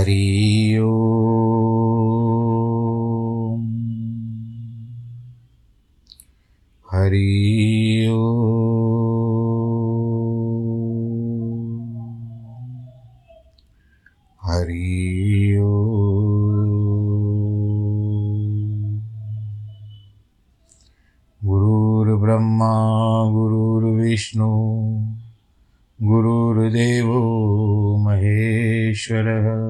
हरि ओम। हरि ओम। हरि ओम। गुरुर्ब्रह्मा गुरुर्विष्णु गुरुर्देवो महेश्वरः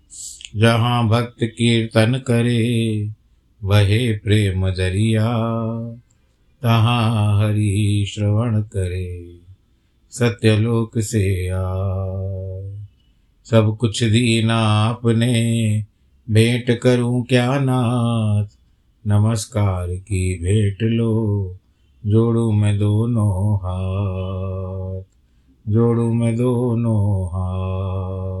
जहाँ भक्त कीर्तन करे, वहे प्रेम दरिया तहाँ हरि श्रवण करे, सत्यलोक से आ। सब कुछ दीना आपने, भेंट करूँ क्या नाथ? नमस्कार की भेंट लो, जोड़ू मैं दोनों हाथ। जोड़ू मैं दोनों हाथ।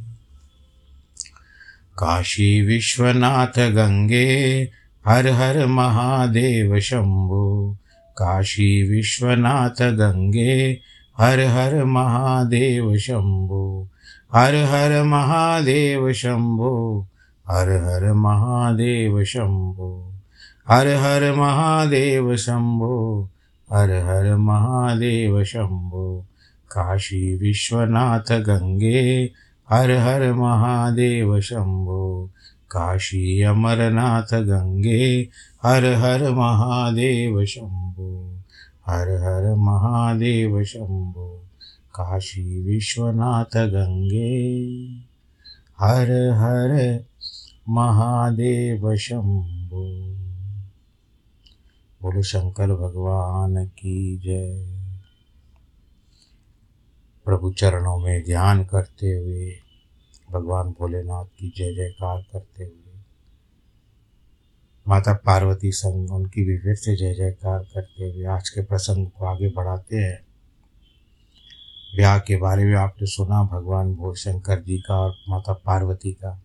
काशी विश्वनाथ गङ्गे हर हर महादेव शम्भो काशी विश्वनाथ गङ्गे हर हर महादेव शम्भो हर हर महादेव शम्भो हर हर महादेव शम्भो हर हर महादेव शम्भो हर हर महादेव शम्भो काशी विश्वनाथ गङ्गे हर हर महादेव शम्भो काशी, अमरनाथ गङ्गे हर हर महादेव शम्भो हर हर महादेव शम्भो काशी, विश्वनाथ गङ्गे हर हर महादेव शम्भो बोलो शंकर भगवान की जय। प्रभु चरणों में ध्यान करते हुए भगवान भोलेनाथ की जय जयकार करते हुए, माता पार्वती संग उनकी भी फिर से जय जयकार करते हुए आज के प्रसंग को आगे बढ़ाते हैं। ब्याह के बारे में आपने सुना भगवान भोल शंकर जी का और माता पार्वती का।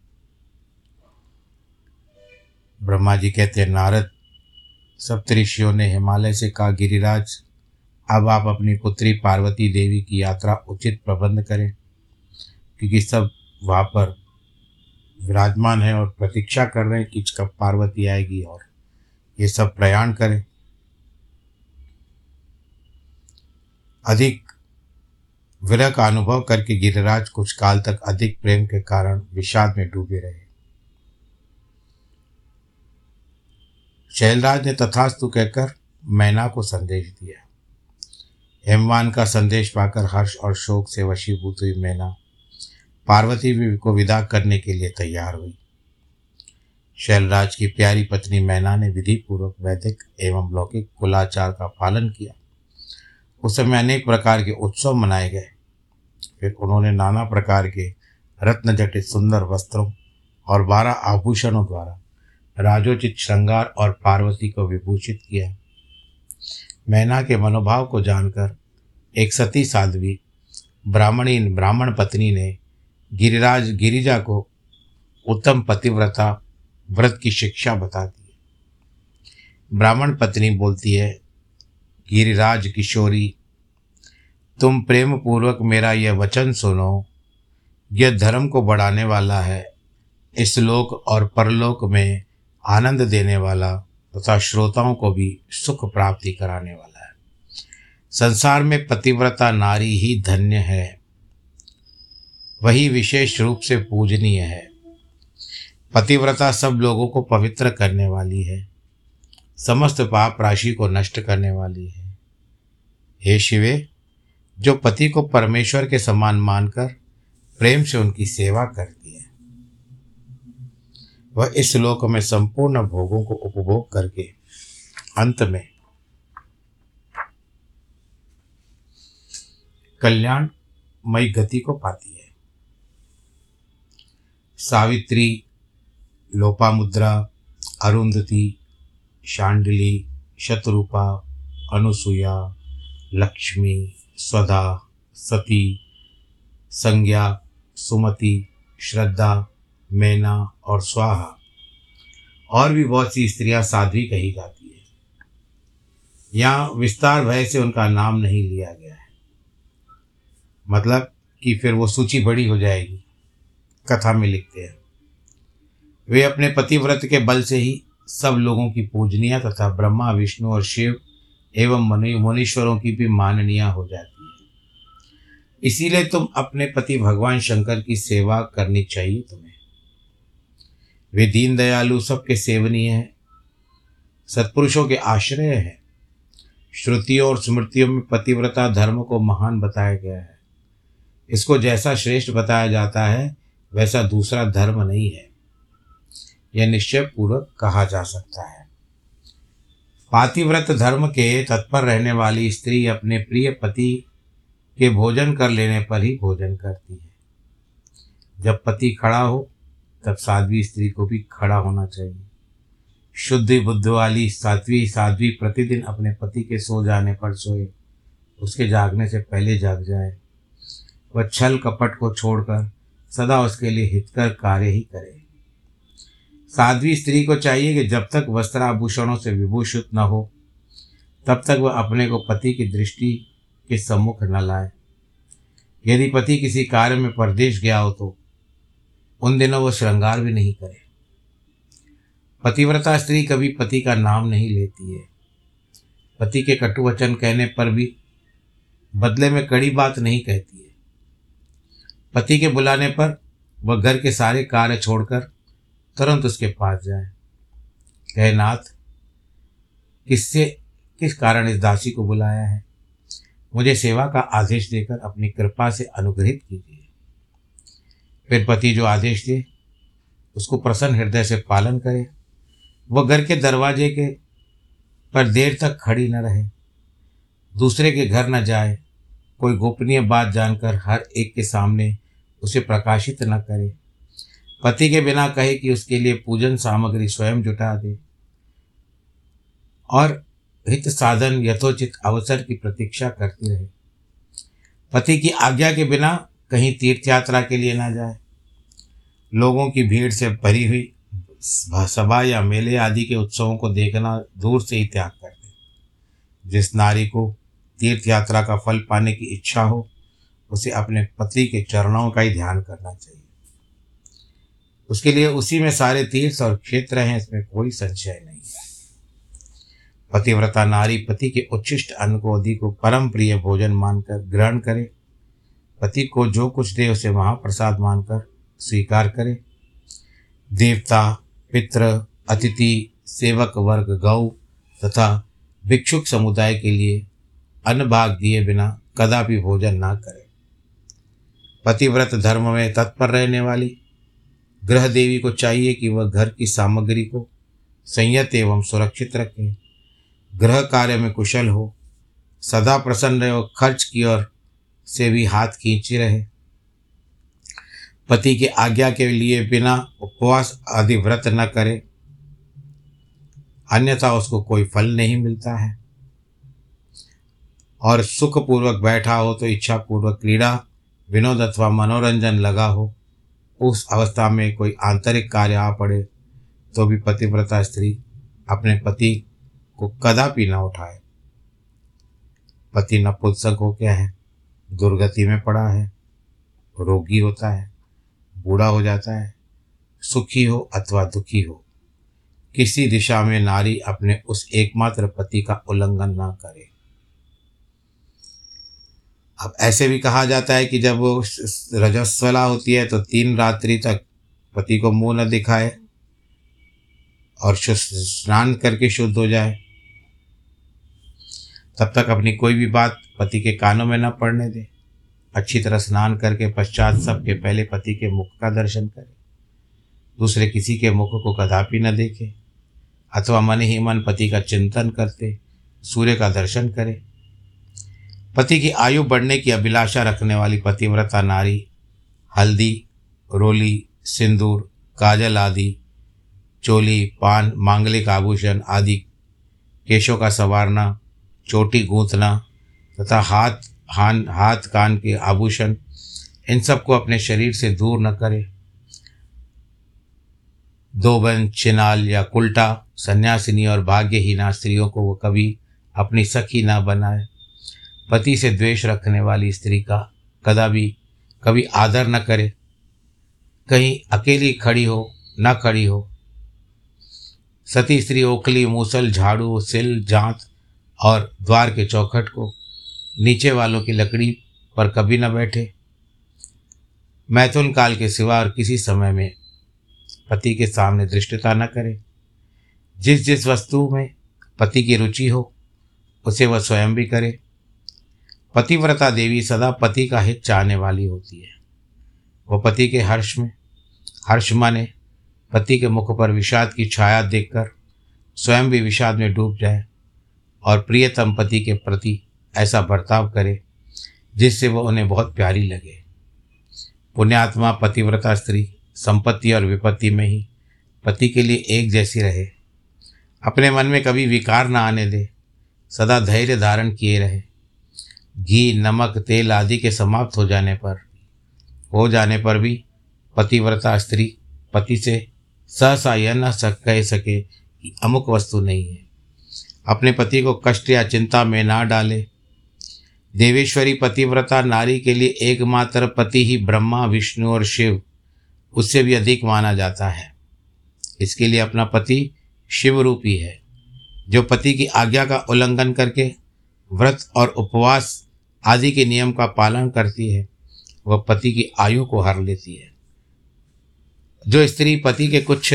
ब्रह्मा जी कहते हैं, नारद सप्तऋषियों ने हिमालय से कहा, गिरिराज, अब आप अपनी पुत्री पार्वती देवी की यात्रा उचित प्रबंध करें, क्योंकि सब वहाँ पर विराजमान है और प्रतीक्षा कर रहे हैं कि कब पार्वती आएगी और ये सब प्रयाण करें। अधिक विरह का अनुभव करके गिरिराज कुछ काल तक अधिक प्रेम के कारण विषाद में डूबे रहे। शैलराज ने तथास्तु कहकर मैना को संदेश दिया। हेमवान का संदेश पाकर हर्ष और शोक से वशीभूत हुई मैना पार्वती भी को विदा करने के लिए तैयार हुई। शैलराज की प्यारी पत्नी मैना ने विधि पूर्वक वैदिक एवं लौकिक कुलाचार का पालन किया। उस समय अनेक प्रकार के उत्सव मनाए गए। फिर उन्होंने नाना प्रकार के रत्न जटित सुंदर वस्त्रों और बारह आभूषणों द्वारा राजोचित श्रृंगार और पार्वती को विभूषित किया। मैना के मनोभाव को जानकर एक सती साध्वी ब्राह्मणी ब्राह्मण पत्नी ने गिरिराज गिरिजा को उत्तम पतिव्रता, व्रत की शिक्षा बताती है। ब्राह्मण पत्नी बोलती है, गिरिराज किशोरी, तुम प्रेम पूर्वक मेरा यह वचन सुनो। यह धर्म को बढ़ाने वाला है, इस लोक और परलोक में आनंद देने वाला तथा श्रोताओं को भी सुख प्राप्ति कराने वाला है। संसार में पतिव्रता नारी ही धन्य है। वही विशेष रूप से पूजनीय है। पतिव्रता सब लोगों को पवित्र करने वाली है। समस्त पाप राशि को नष्ट करने वाली है। हे शिवे, जो पति को परमेश्वर के समान मानकर प्रेम से उनकी सेवा करती है, वह इस लोक में संपूर्ण भोगों को उपभोग करके अंत में कल्याणमयी गति को पाती है। सावित्री, लोपामुद्रा, अरुंधति, शांडिली, शतरूपा अनुसुया लक्ष्मी स्वदा सती, संज्ञा, सुमति, श्रद्धा, मैना और स्वाहा। और भी बहुत सी स्त्रियाँ साध्वी कही जाती है। यहाँ विस्तार भय से उनका नाम नहीं लिया गया है। मतलब कि फिर वो सूची बड़ी हो जाएगी। कथा में लिखते हैं। वे अपने पतिव्रत के बल से ही सब लोगों की पूजनीय तथा ब्रह्मा, विष्णु और शिव एवं मनु, मुनीश्वरों की भी माननीय हो जाती है। इसीलिए तुम अपने पति भगवान शंकर की सेवा करनी चाहिए तुम्हें। वे दीन दयालु सबके सेवनीय हैं, सत्पुरुषों के आश्रय हैं। श्रुतियों और स्मृतियों में पतिव्रता धर्म को महान बताया गया है। इसको जैसा श्रेष्ठ बताया जाता है वैसा दूसरा धर्म नहीं है। यह निश्चय पूर्वक कहा जा सकता है। पातिव्रत धर्म के तत्पर रहने वाली स्त्री अपने प्रिय पति के भोजन कर लेने पर ही भोजन करती है। जब पति खड़ा हो, तब साध्वी स्त्री को भी खड़ा होना चाहिए। शुद्धि बुद्ध वाली साध्वी साध्वी प्रतिदिन अपने पति के सो जाने पर सोए, उसके जागने से पहले जाग जाए। वह छल कपट को छोड़कर सदा उसके लिए हितकर कार्य ही करे। साध्वी स्त्री को चाहिए कि जब तक वस्त्राभूषणों से विभूषित न हो, तब तक वह अपने को पति की दृष्टि के सम्मुख न लाए। यदि पति किसी कार्य में परदेश गया हो तो उन दिनों वो श्रृंगार भी नहीं करे। पतिव्रता स्त्री कभी पति का नाम नहीं लेती है। पति के कटु वचन कहने पर भी बदले में कड़ी बात नहीं कहती है। पति के बुलाने पर वह घर के सारे कार्य छोड़कर तुरंत उसके पास जाए। कहे, नाथ, किससे, किस कारण इस दासी को बुलाया है? मुझे सेवा का आदेश देकर अपनी कृपा से अनुग्रहित कीजिए। फिर पति जो आदेश दे, उसको प्रसन्न हृदय से पालन करे। वह घर के दरवाजे के पर देर तक खड़ी न रहे। दूसरे के घर न जाए। कोई गोपनीय बात जानकर हर एक के सामने उसे प्रकाशित न करे। पति के बिना कहे कि उसके लिए पूजन सामग्री स्वयं जुटा दे। और हित साधन यथोचित अवसर की प्रतीक्षा करती रहे। पति की आज्ञा के बिना कहीं तीर्थ यात्रा के लिए ना जाए। लोगों की भीड़ से भरी हुई सभा या मेले आदि के उत्सवों को देखना दूर से ही त्याग कर दे। जिस नारी को तीर्थ यात्रा का फल पाने की इच्छा हो उसे अपने पति के चरणों का ही ध्यान करना चाहिए। उसके लिए उसी में सारे तीर्थ और क्षेत्र हैं, इसमें कोई संशय नहीं है। पतिव्रता नारी पति के उच्छिष्ट अन्न को अधिक को परम प्रिय भोजन मानकर ग्रहण करे। पति को जो कुछ दे, उसे महाप्रसाद मानकर स्वीकार करे। देवता पितृ अतिथि, सेवक वर्ग, गौ तथा भिक्षुक समुदाय के लिए अन्न भाग दिए बिना कदापि भोजन ना करे। पतिव्रत धर्म में तत्पर रहने वाली ग्रह देवी को चाहिए कि वह घर की सामग्री को संयत एवं सुरक्षित रखे ग्रह कार्य में कुशल हो, सदा प्रसन्न रहे और खर्च की ओर से भी हाथ खींचे रहे। पति की आज्ञा के लिए बिना उपवास आदि व्रत न करे, अन्यथा उसको कोई फल नहीं मिलता है। और सुखपूर्वक बैठा हो तो इच्छा पूर्वक क्रीड़ा विनोद अथवा मनोरंजन लगा हो, उस अवस्था में कोई आंतरिक कार्य आ पड़े तो भी पतिव्रता स्त्री अपने पति को कदापि न उठाए। पति न नपुंसक हो क्या है, दुर्गति में पड़ा है, रोगी होता है, बूढ़ा हो जाता है, सुखी हो अथवा दुखी हो। किसी दिशा में नारी अपने उस एकमात्र पति का उल्लंघन ना करे। अब ऐसे भी कहा जाता है कि जब वो रजस्वला होती है तो तीन रात्रि तक पति को मुँह न दिखाए और स्नान करके शुद्ध हो जाए। तब तक अपनी कोई भी बात पति के कानों में न पड़ने दे। अच्छी तरह स्नान करके पश्चात सबके पहले पति के मुख का दर्शन करे। दूसरे किसी के मुख को कदापि न देखे। अथवा मन ही मन पति का चिंतन करते, सूर्य का दर्शन करे। पति की आयु बढ़ने की अभिलाषा रखने वाली पतिव्रता, नारी, हल्दी, रोली, सिंदूर, काजल आदि, चोली, पान, मांगलिक आभूषण आदि, केशों का संवारना, चोटी गूंथना तथा हाथ, हान, हाथ कान के आभूषण, इन सबको अपने शरीर से दूर न करे। दोबन छिनाल या कुल्टा, सन्यासिनी और भाग्यहीना स्त्रियों को वो कभी अपनी सखी ना बनाए। पति से द्वेष रखने वाली स्त्री का कदा भी कभी आदर न करे। कहीं अकेली खड़ी हो, न खड़ी हो। सती स्त्री ओखली, मूसल, झाड़ू, सिल, जांत और द्वार के चौखट को नीचे वालों की लकड़ी पर कभी न बैठे। मैथुन काल के सिवा और किसी समय में पति के सामने दृष्टता न करे। जिस जिस वस्तु में पति की रुचि हो, उसे वह स्वयं भी करे। पतिव्रता देवी सदा पति का हित चाहने वाली होती है। वह पति के हर्ष में, हर्ष माने, पति के मुख पर विषाद की छाया देखकर स्वयं भी विषाद में डूब जाए और प्रियतम पति के प्रति ऐसा बर्ताव करे जिससे वह उन्हें बहुत प्यारी लगे। पुण्यात्मा पतिव्रता स्त्री संपत्ति और विपत्ति में ही पति के लिए एक जैसी रहे। अपने मन में कभी विकार न आने दे, सदा धैर्य धारण किए रहे। घी, नमक, तेल आदि के समाप्त हो जाने पर, हो जाने पर भी पतिव्रता स्त्री पति से सहसा यह न सक, कह सके कि अमुक वस्तु नहीं है। अपने पति को कष्ट या चिंता में ना डाले। देवेश्वरी पतिव्रता नारी के लिए एकमात्र पति ही ब्रह्मा, विष्णु और शिव, उससे भी अधिक माना जाता है। इसके लिए अपना पति शिव रूपी है, जो पति की आज्ञा का उल्लंघन करके व्रत और उपवास आदि के नियम का पालन करती है, वह पति की आयु को हर लेती है। जो स्त्री पति के कुछ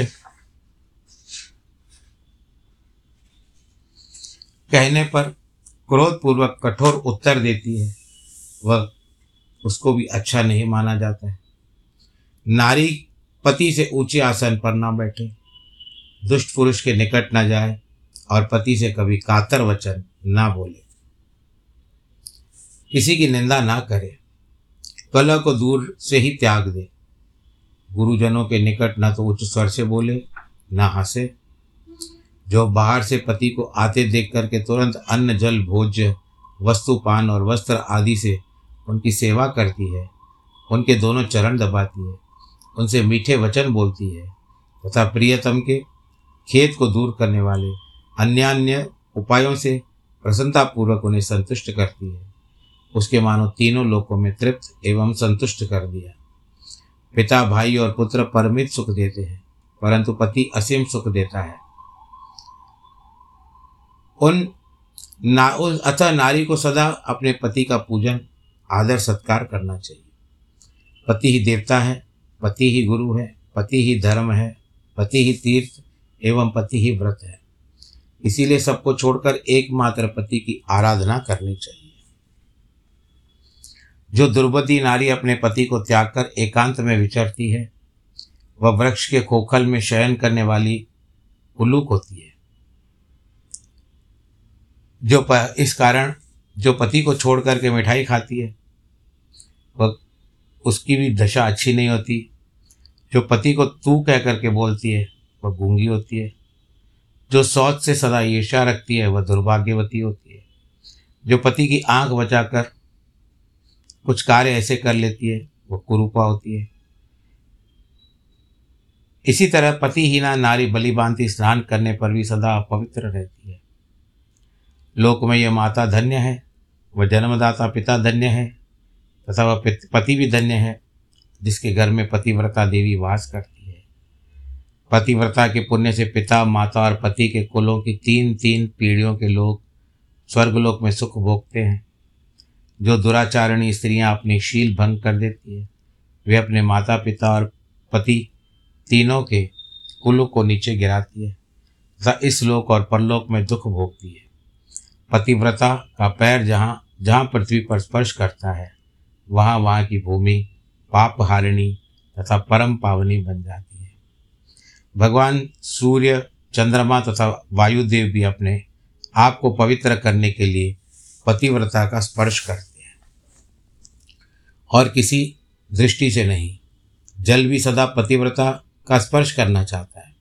कहने पर क्रोधपूर्वक कठोर उत्तर देती है, वह उसको भी अच्छा नहीं माना जाता है। नारी पति से ऊँचे आसन पर ना बैठे, दुष्ट पुरुष के निकट न जाए और पति से कभी कातर वचन ना बोले। किसी की निंदा ना करे, कलह को दूर से ही त्याग दे। गुरुजनों के निकट न तो उच्च स्वर से बोले, न हंसे। जो बाहर से पति को आते देख करके तुरंत अन्न, जल, भोज्य, वस्तु, पान और वस्त्र आदि से उनकी सेवा करती है, उनके दोनों चरण दबाती है, उनसे मीठे वचन बोलती है, तथा प्रियतम के खेत को दूर करने वाले अन्य अन्य उपायों से प्रसन्नतापूर्वक उन्हें संतुष्ट करती है। उसके मानो तीनों लोकों में तृप्त एवं संतुष्ट कर दिया। पिता, भाई और पुत्र परमित सुख देते हैं, परंतु पति असीम सुख देता है। उन ना, उस, अतः नारी को सदा अपने पति का पूजन, आदर, सत्कार करना चाहिए। पति ही देवता है, पति ही गुरु है, पति ही धर्म है, पति ही तीर्थ एवं पति ही व्रत है। इसीलिए सबको छोड़कर एकमात्र पति की आराधना करनी चाहिए। जो दुर्बदी नारी अपने पति को त्याग कर एकांत में विचरती है वह वृक्ष के खोखल में शयन करने वाली उल्लूक होती है। जो प, इस कारण जो पति को छोड़ करके मिठाई खाती है वह उसकी भी दशा अच्छी नहीं होती। जो पति को तू कह करके बोलती है वह गूँगी होती है। जो सोच से सदा ईर्ष्या रखती है वह दुर्भाग्यवती होती है। जो पति की आँख बचाकर कुछ कार्य ऐसे कर लेती है वह कुरूपा होती है। इसी तरह पतिहीना नारी बलि बांधती स्नान करने पर भी सदा अपवित्र रहती है। लोक में यह माता धन्य है, वह जन्मदाता पिता धन्य है, तथा वह पति भी धन्य है, जिसके घर में पतिव्रता देवी वास करती है। पतिव्रता के पुण्य से पिता, माता और पति के कुलों की तीन तीन पीढ़ियों के लोग स्वर्गलोक में सुख भोगते हैं। जो दुराचारणी स्त्रियाँ अपनी शील भंग कर देती है, वे अपने माता पिता और पति तीनों के कुलों को नीचे गिराती है, तथा इस लोक और परलोक में दुख भोगती है। पतिव्रता का पैर जहाँ जहाँ पृथ्वी पर स्पर्श करता है, वहाँ वहाँ की भूमि पाप हारिणी तथा परम पावनी बन जाती है। भगवान सूर्य, चंद्रमा तथा वायुदेव भी अपने आप को पवित्र करने के लिए पतिव्रता का स्पर्श करते हैं। और किसी दृष्टि से नहीं। जल भी सदा पतिव्रता का स्पर्श करना चाहता है।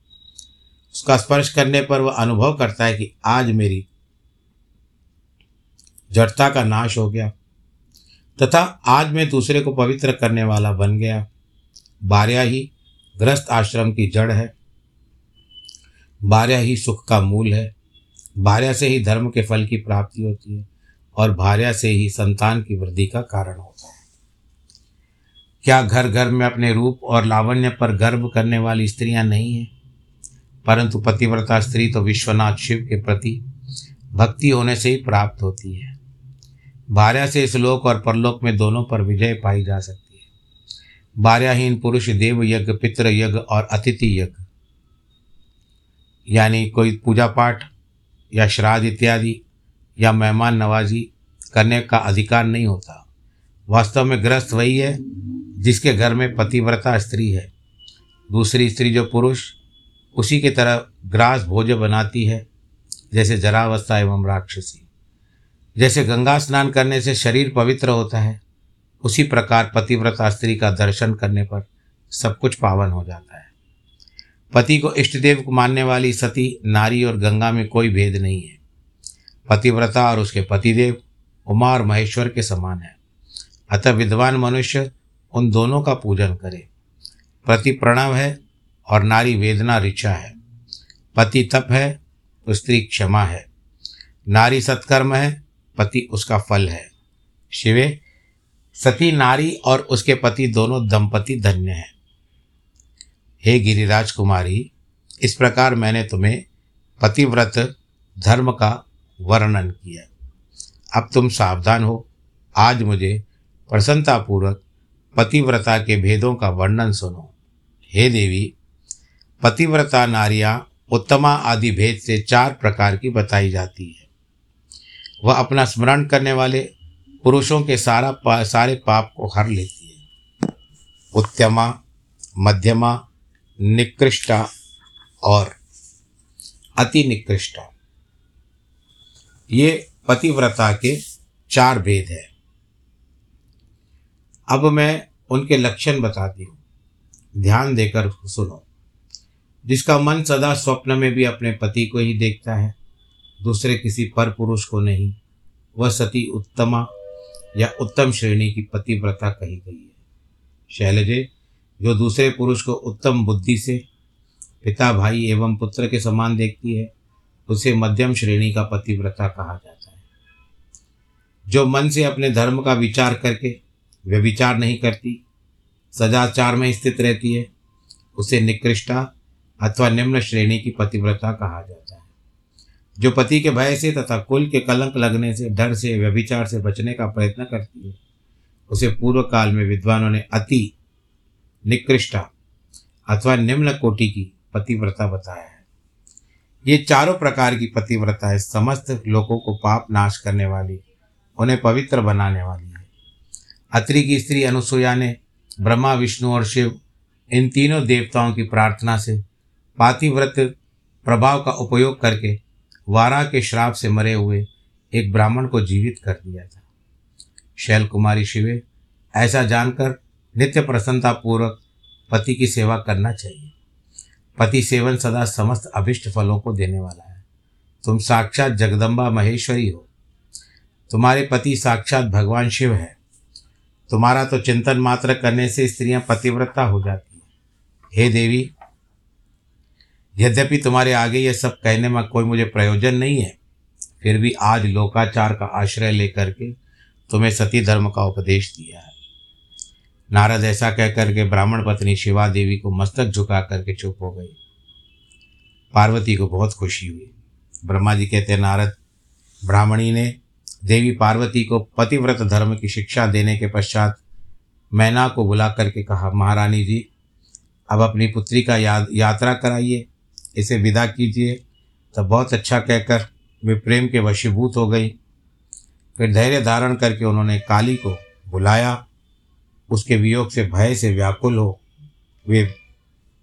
उसका स्पर्श करने पर वह अनुभव करता है कि आज मेरी जड़ता का नाश हो गया तथा आज मैं दूसरे को पवित्र करने वाला बन गया। बार्या ही ग्रस्त आश्रम की जड़ है। बार्या ही सुख का मूल है। भार्या से ही धर्म के फल की प्राप्ति होती है और भार्या से ही संतान की वृद्धि का कारण होता है। क्या घर घर में अपने रूप और लावण्य पर गर्व करने वाली स्त्रियाँ नहीं हैं? परंतु पतिव्रता स्त्री तो विश्वनाथ शिव के प्रति भक्ति होने से ही प्राप्त होती है। भार्या से इस लोक और परलोक में दोनों पर विजय पाई जा सकती है। भार्याहीन पुरुष देव यज्ञ पितृ यज्ञ और अतिथि यज्ञ। यानी कोई पूजा पाठ या श्राद्ध इत्यादि या मेहमान नवाजी करने का अधिकार नहीं होता। वास्तव में ग्रस्त वही है जिसके घर में पतिव्रता स्त्री है। दूसरी स्त्री जो पुरुष, उसी की तरह ग्रास भोज बनाती है, जैसे जरावस्था एवं राक्षसी। जैसे गंगा स्नान करने से शरीर पवित्र होता है, उसी प्रकार पतिव्रता स्त्री का दर्शन करने पर सब कुछ पावन हो जाता है। पति को इष्टदेव को मानने वाली सती, नारी और गंगा में कोई भेद नहीं है। पतिव्रता और उसके पतिदेव उमा और महेश्वर के समान है। अतः विद्वान मनुष्य उन दोनों का पूजन करें। पति प्रणव है और नारी वेदना ऋचा है। पति तप है, स्त्री क्षमा है। नारी सत्कर्म है, पति उसका फल है। शिवे, सती नारी और उसके पति दोनों दंपति धन्य हैं। हे गिरिराज कुमारी इस प्रकार मैंने तुम्हें पतिव्रत धर्म का वर्णन किया। अब तुम सावधान हो। आज मुझे प्रसन्नतापूर्वक पतिव्रता के भेदों का वर्णन सुनो। हे देवी पतिव्रता नारियाँ उत्तमा आदि भेद से चार प्रकार की बताई जाती है। वह अपना स्मरण करने वाले पुरुषों के सारा पा, सारे पाप को हर लेती है। उत्तमा मध्यमा निकृष्टा और अति निकृष्टा। ये पतिव्रता के चार भेद हैं। अब मैं उनके लक्षण बताती हूँ। ध्यान देकर सुनो। जिसका मन सदा स्वप्न में भी अपने पति को ही देखता है, दूसरे किसी पर पुरुष को नहीं। वह सती उत्तमा या उत्तम श्रेणी की पतिव्रता कही गई है। शैलजे, जो दूसरे पुरुष को उत्तम बुद्धि से पिता, भाई एवं पुत्र के समान देखती है, उसे मध्यम श्रेणी का पतिव्रता कहा जाता है। जो मन से अपने धर्म का विचार करके व्यभिचार नहीं करती, सदाचार में स्थित रहती है, उसे निकृष्टा अथवा निम्न श्रेणी की पतिव्रता कहा जाता है। जो पति के भय से तथा कुल के कलंक लगने से, डर से, व्यभिचार से बचने का प्रयत्न करती है, उसे पूर्व काल में विद्वानों ने अति निकृष्टा अथवा निम्न कोटि की पतिव्रता बताया है। ये चारों प्रकार की पतिव्रता है, समस्त लोगों को पाप नाश करने वाली, उन्हें पवित्र बनाने वाली। अत्रि की स्त्री अनुसुया ने ब्रह्मा, विष्णु और शिव, इन तीनों देवताओं की प्रार्थना से पातिव्रत प्रभाव का उपयोग करके वारा के श्राप से मरे हुए एक ब्राह्मण को जीवित कर दिया था। शैल कुमारी शिवे, ऐसा जानकर नित्य प्रसन्नता पूर्वक पति की सेवा करना चाहिए। पति सेवन सदा समस्त अभिष्ट फलों को देने वाला है। तुम साक्षात जगदम्बा महेश्वरी हो। तुम्हारे पति साक्षात भगवान शिव है। तुम्हारा तो चिंतन मात्र करने से स्त्रियाँ पतिव्रता हो जाती हैं। हे देवी, यद्यपि तुम्हारे आगे यह सब कहने में कोई मुझे प्रयोजन नहीं है, फिर भी आज लोकाचार का आश्रय लेकर के तुम्हें सती धर्म का उपदेश दिया है। नारद ऐसा कह करके ब्राह्मण पत्नी शिवा देवी को मस्तक झुका करके चुप हो गई। पार्वती को बहुत खुशी हुई। ब्रह्मा जी कहते नारद, ब्राह्मणी ने देवी पार्वती को पतिव्रत धर्म की शिक्षा देने के पश्चात मैना को बुला करके कहा, महारानी जी, अब अपनी पुत्री का याद, यात्रा कराइए, इसे विदा कीजिए। तब बहुत अच्छा कहकर वे प्रेम के वशीभूत हो गई। फिर धैर्य धारण करके उन्होंने काली को बुलाया। उसके वियोग से भय से व्याकुल हो, वे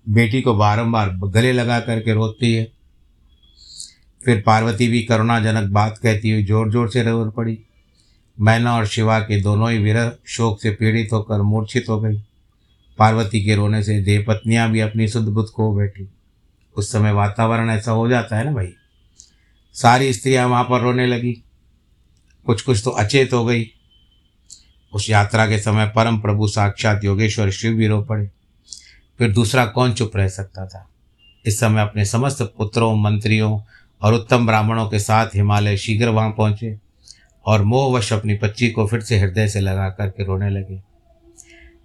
बेटी को बारंबार गले लगा करके रोती है। फिर पार्वती भी करुणाजनक बात कहती हुई ज़ोर ज़ोर से रो पड़ी। मैना और शिवा के दोनों ही विरह शोक से पीड़ित होकर मूर्छित हो गई। पार्वती के रोने से देव पत्नियाँ भी अपनी शुद्ध बुद्ध खो बैठी। उस समय वातावरण ऐसा हो जाता है ना भाई? सारी स्त्रियाँ वहाँ पर रोने लगी। कुछ कुछ तो अचेत हो गई। उस यात्रा के समय परम प्रभु साक्षात योगेश्वर शिव भी रो पड़े। फिर दूसरा कौन चुप रह सकता था? इस समय अपने समस्त पुत्रों, मंत्रियों और उत्तम ब्राह्मणों के साथ हिमालय शीघ्र वहाँ पहुँचे और मोहवश अपनी पच्ची को फिर से हृदय से लगा करके रोने लगे।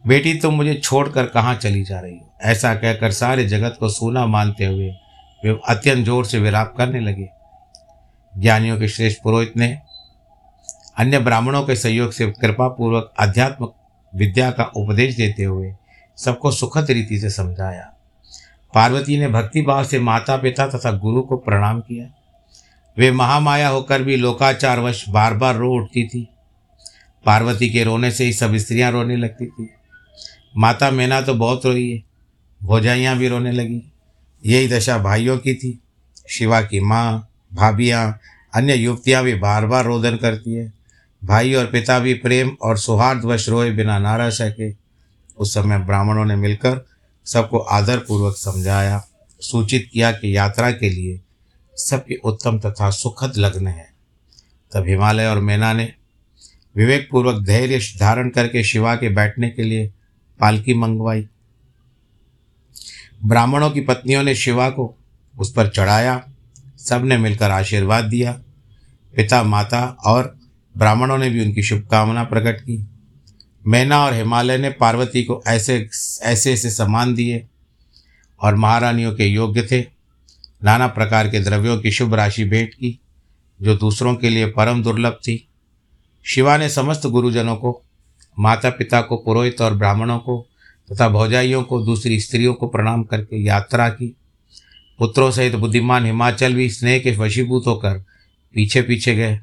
बेटी, तुम मुझे छोड़कर कहाँ चली जा रही हो? ऐसा कहकर सारे जगत को सूना मानते हुए वे अत्यंत ज़ोर से विराप करने लगे। ज्ञानियों के श्रेष्ठ पुरोहित ने अन्य ब्राह्मणों के सहयोग से कृपा पूर्वक आध्यात्म विद्या का उपदेश देते हुए सबको सुखद रीति से समझाया। पार्वती ने भक्ति भाव से माता पिता तथा गुरु को प्रणाम किया। वे महामाया होकर भी लोकाचारवश बार बार रो उठती थी। पार्वती के रोने से ही सब स्त्रियाँ रोने लगती थी। माता मैना तो बहुत रोई है, भोजाइयाँ भी रोने लगी। यही दशा भाइयों की थी। शिवा की माँ, भाभियाँ, अन्य युवतियाँ भी बार बार रोदन करती है। भाई और पिता भी प्रेम और सौहार्दवश रोए बिना ना रह सके उस समय ब्राह्मणों ने मिलकर सबको आदरपूर्वक समझाया, सूचित किया कि यात्रा के लिए सबके उत्तम तथा सुखद लग्न है। तब हिमालय और मैना ने विवेकपूर्वक धैर्य धारण करके शिवा के बैठने के लिए पालकी मंगवाई। ब्राह्मणों की पत्नियों ने शिवा को उस पर चढ़ाया सबने मिलकर आशीर्वाद दिया। पिता, माता और ब्राह्मणों ने भी उनकी शुभकामना प्रकट की। मैना और हिमालय ने पार्वती को ऐसे ऐसे ऐसे सम्मान दिए और महारानियों के योग्य थे। नाना प्रकार के द्रव्यों की शुभ राशि भेंट की, जो दूसरों के लिए परम दुर्लभ थी। शिवा ने समस्त गुरुजनों को माता पिता को, पुरोहित और ब्राह्मणों को तथा भौजाइयों को, दूसरी स्त्रियों को प्रणाम करके यात्रा की। पुत्रों सहित बुद्धिमान हिमाचल भी स्नेह के वशीभूत होकर पीछे पीछे गए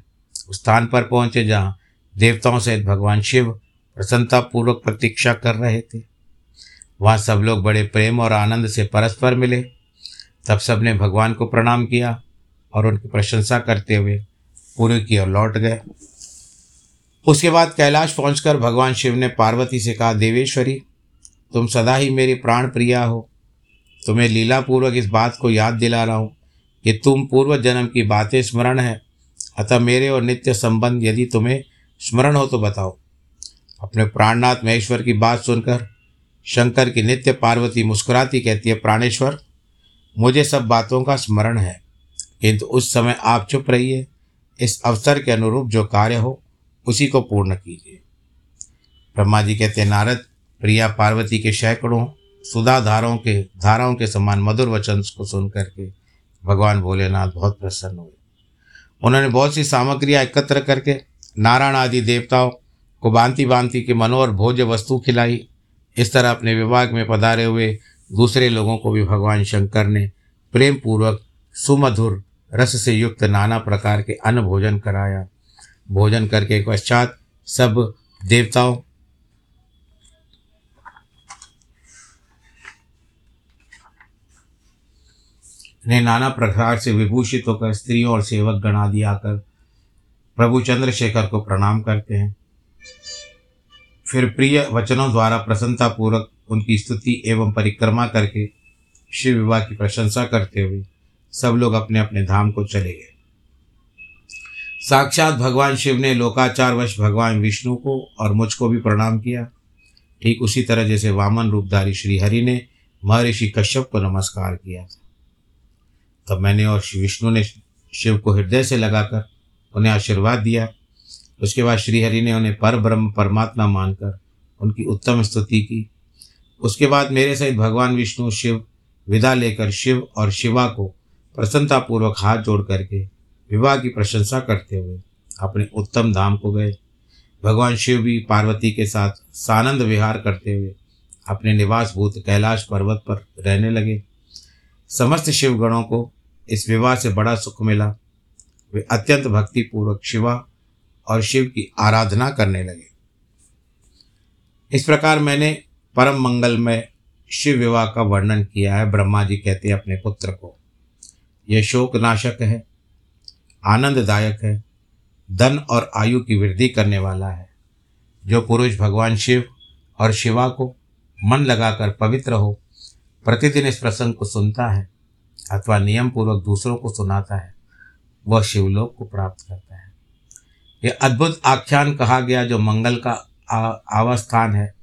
स्थान पर पहुँचे जहाँ देवताओं सहित भगवान शिव प्रसन्नतापूर्वक प्रतीक्षा कर रहे थे। वहाँ सब लोग बड़े प्रेम और आनंद से परस्पर मिले। तब सबने भगवान को प्रणाम किया और उनकी प्रशंसा करते हुए पूरे की ओर लौट गए। उसके बाद कैलाश पहुंचकर भगवान शिव ने पार्वती से कहा, देवेश्वरी, तुम सदा ही मेरी प्राण प्रिया हो। तुम्हें लीलापूर्वक इस बात को याद दिला रहा हूँ कि तुम पूर्व जन्म की बातें स्मरण है। अतः मेरे और नित्य संबंध यदि तुम्हें स्मरण हो तो बताओ। अपने प्राणनाथ महेश्वर की बात सुनकर शंकर की नित्य पार्वती मुस्कुराती कहती है, प्राणेश्वर, मुझे सब बातों का स्मरण है, किंतु उस समय आप चुप रहिए। इस अवसर के अनुरूप जो कार्य हो, उसी को पूर्ण कीजिए। ब्रह्मा जी कहते नारद, प्रिया पार्वती के सैकड़ों सुधा धाराओं के धाराओं के समान मधुर वचन को सुन करके भगवान भोलेनाथ बहुत प्रसन्न हुए। उन्होंने बहुत सी सामग्रियाँ एकत्र करके नारायण आदि देवताओं को बांति बांति के मनोहर भोज्य वस्तु खिलाई, इस तरह अपने विभाग में पधारे हुए दूसरे लोगों को भी भगवान शंकर ने प्रेम पूर्वक सुमधुर रस से युक्त नाना प्रकार के अन्न भोजन कराया। भोजन करके पश्चात सब देवताओं ने नाना प्रकार से विभूषित होकर स्त्रियों और सेवक गणादि आकर प्रभु चंद्रशेखर को प्रणाम करते हैं। फिर प्रिय वचनों द्वारा प्रसन्नतापूर्वक उनकी स्तुति एवं परिक्रमा करके शिव विवाह की प्रशंसा करते हुए सब लोग अपने अपने धाम को चले गए। साक्षात भगवान शिव ने लोकाचार लोकाचारवश भगवान विष्णु को और मुझको भी प्रणाम किया। ठीक उसी तरह जैसे वामन रूपधारी श्रीहरि ने महर्षि कश्यप को नमस्कार किया। था तब मैंने और विष्णु ने शिव को हृदय से लगाकर उन्हें आशीर्वाद दिया। उसके बाद श्रीहरि ने उन्हें पर ब्रह्म, परमात्मा मानकर उनकी उत्तम स्तुति की। उसके बाद मेरे सहित भगवान विष्णु, शिव, विदा लेकर शिव और शिवा को प्रसन्नतापूर्वक हाथ जोड़ करके विवाह की प्रशंसा करते हुए अपने उत्तम धाम को गए। भगवान शिव भी पार्वती के साथ सानंद विहार करते हुए अपने निवास भूत कैलाश पर्वत पर रहने लगे। समस्त शिवगणों को इस विवाह से बड़ा सुख मिला। वे अत्यंत भक्तिपूर्वक शिवा और शिव की आराधना करने लगे। इस प्रकार मैंने परम मंगल में शिव विवाह का वर्णन किया है। ब्रह्मा जी कहते हैं अपने पुत्र को, यह शोक नाशक है, आनंददायक है, धन और आयु की वृद्धि करने वाला है। जो पुरुष भगवान शिव और शिवा को मन लगाकर पवित्र हो, प्रतिदिन इस प्रसंग को सुनता है अथवा नियम पूर्वक दूसरों को सुनाता है, वह शिवलोक को प्राप्त करता है। यह अद्भुत आख्यान कहा गया जो मंगल का आवास्थान है।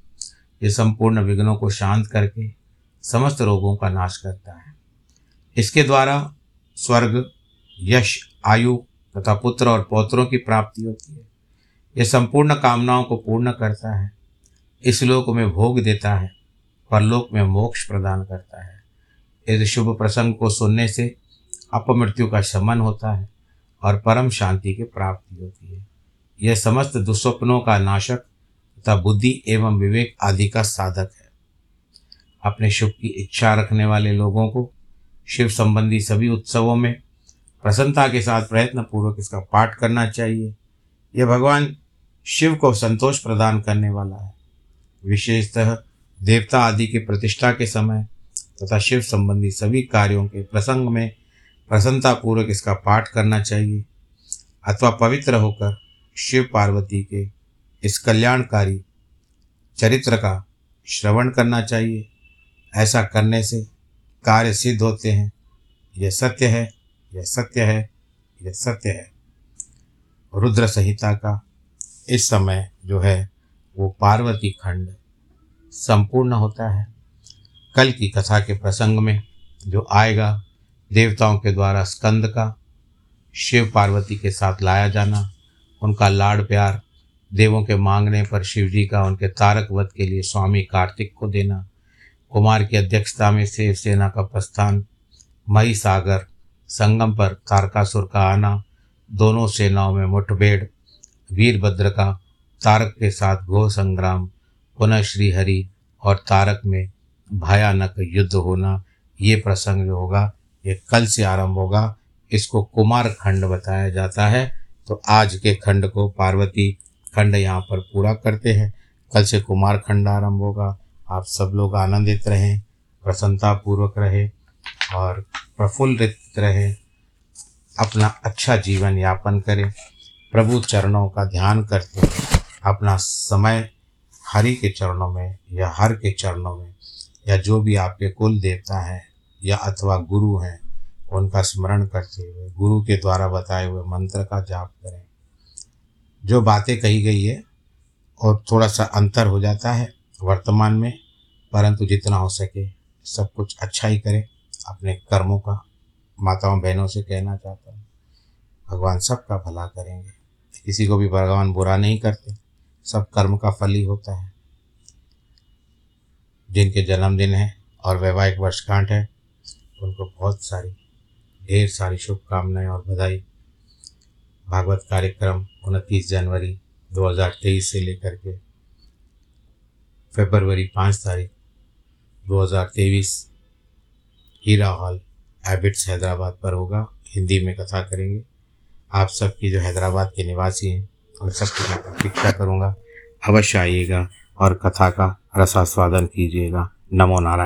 ये संपूर्ण विघ्नों को शांत करके समस्त रोगों का नाश करता है। इसके द्वारा स्वर्ग, यश, आयु तथा पुत्र और पौत्रों की प्राप्ति होती है। यह संपूर्ण कामनाओं को पूर्ण करता है। इस लोक में भोग देता है। परलोक में मोक्ष प्रदान करता है। इस शुभ प्रसंग को सुनने से अपमृत्यु का शमन होता है और परम शांति की प्राप्ति होती है। यह समस्त दुस्वप्नों का नाशक तथा बुद्धि एवं विवेक आदि का साधक है। अपने शुभ की इच्छा रखने वाले लोगों को शिव संबंधी सभी उत्सवों में प्रसन्नता के साथ प्रयत्न पूर्वक इसका पाठ करना चाहिए। यह भगवान शिव को संतोष प्रदान करने वाला है। विशेषतः देवता आदि की प्रतिष्ठा के समय तथा शिव संबंधी सभी कार्यों के प्रसंग में प्रसन्नतापूर्वक इसका पाठ करना चाहिए। अथवा पवित्र होकर शिव पार्वती के इस कल्याणकारी चरित्र का श्रवण करना चाहिए। ऐसा करने से कार्य सिद्ध होते हैं। यह सत्य है, यह सत्य है, यह सत्य है। रुद्र संहिता का इस समय जो है, वो पार्वती खंड संपूर्ण होता है। कल की कथा के प्रसंग में जो आएगा, देवताओं के द्वारा स्कंद का, शिव पार्वती के साथ लाया जाना उनका लाड़ प्यार, देवों के मांगने पर शिव जी का, उनके तारक वध के लिए स्वामी कार्तिक को देना, कुमार की अध्यक्षता में शिव सेना का प्रस्थान मई सागर संगम पर तारकासुर का आना, दोनों सेनाओं में मुठभेड़, वीरभद्र का, तारक के साथ घोर संग्राम, पुनः श्रीहरि और तारक में भयानक युद्ध होना, ये प्रसंग जो होगा, ये कल से आरंभ होगा, इसको कुमार खंड बताया जाता है। तो आज के खंड को पार्वती खंड यहाँ पर पूरा करते हैं। कल से कुमार खंड आरंभ होगा। आप सब लोग आनंदित रहें, प्रसन्नतापूर्वक रहें और प्रफुल्लित रहें। अपना अच्छा जीवन यापन करें। प्रभु चरणों का ध्यान करते अपना समय हरि के चरणों में या हर के चरणों में या जो भी आपके कुल देवता हैं या अथवा गुरु हैं उनका स्मरण करते हुए, गुरु के द्वारा बताए हुए मंत्र का जाप करें। जो बातें कही गई है, और थोड़ा सा अंतर हो जाता है वर्तमान में, परंतु जितना हो सके सब कुछ अच्छा ही करें। अपने कर्मों का माताओं बहनों से कहना चाहता हूँ, भगवान सबका भला करेंगे। किसी को भी भगवान बुरा नहीं करते, सब कर्म का फल ही होता है। जिनके जन्मदिन है और वैवाहिक वर्षगांठ है, उनको बहुत सारी ढेर सारी शुभकामनाएँ और बधाई। भागवत कार्यक्रम उनतीस जनवरी 2023 से लेकर के फरवरी पाँच तारीख 2023 हीरा हॉल एबिट्स हैदराबाद पर होगा। हिंदी में कथा करेंगे। आप सबकी जो हैदराबाद के निवासी हैं, उन सबकी मैं प्रतीक्षा करूँगा। अवश्य आइएगा और कथा का रसास्वादन कीजिएगा। नमो नारायण।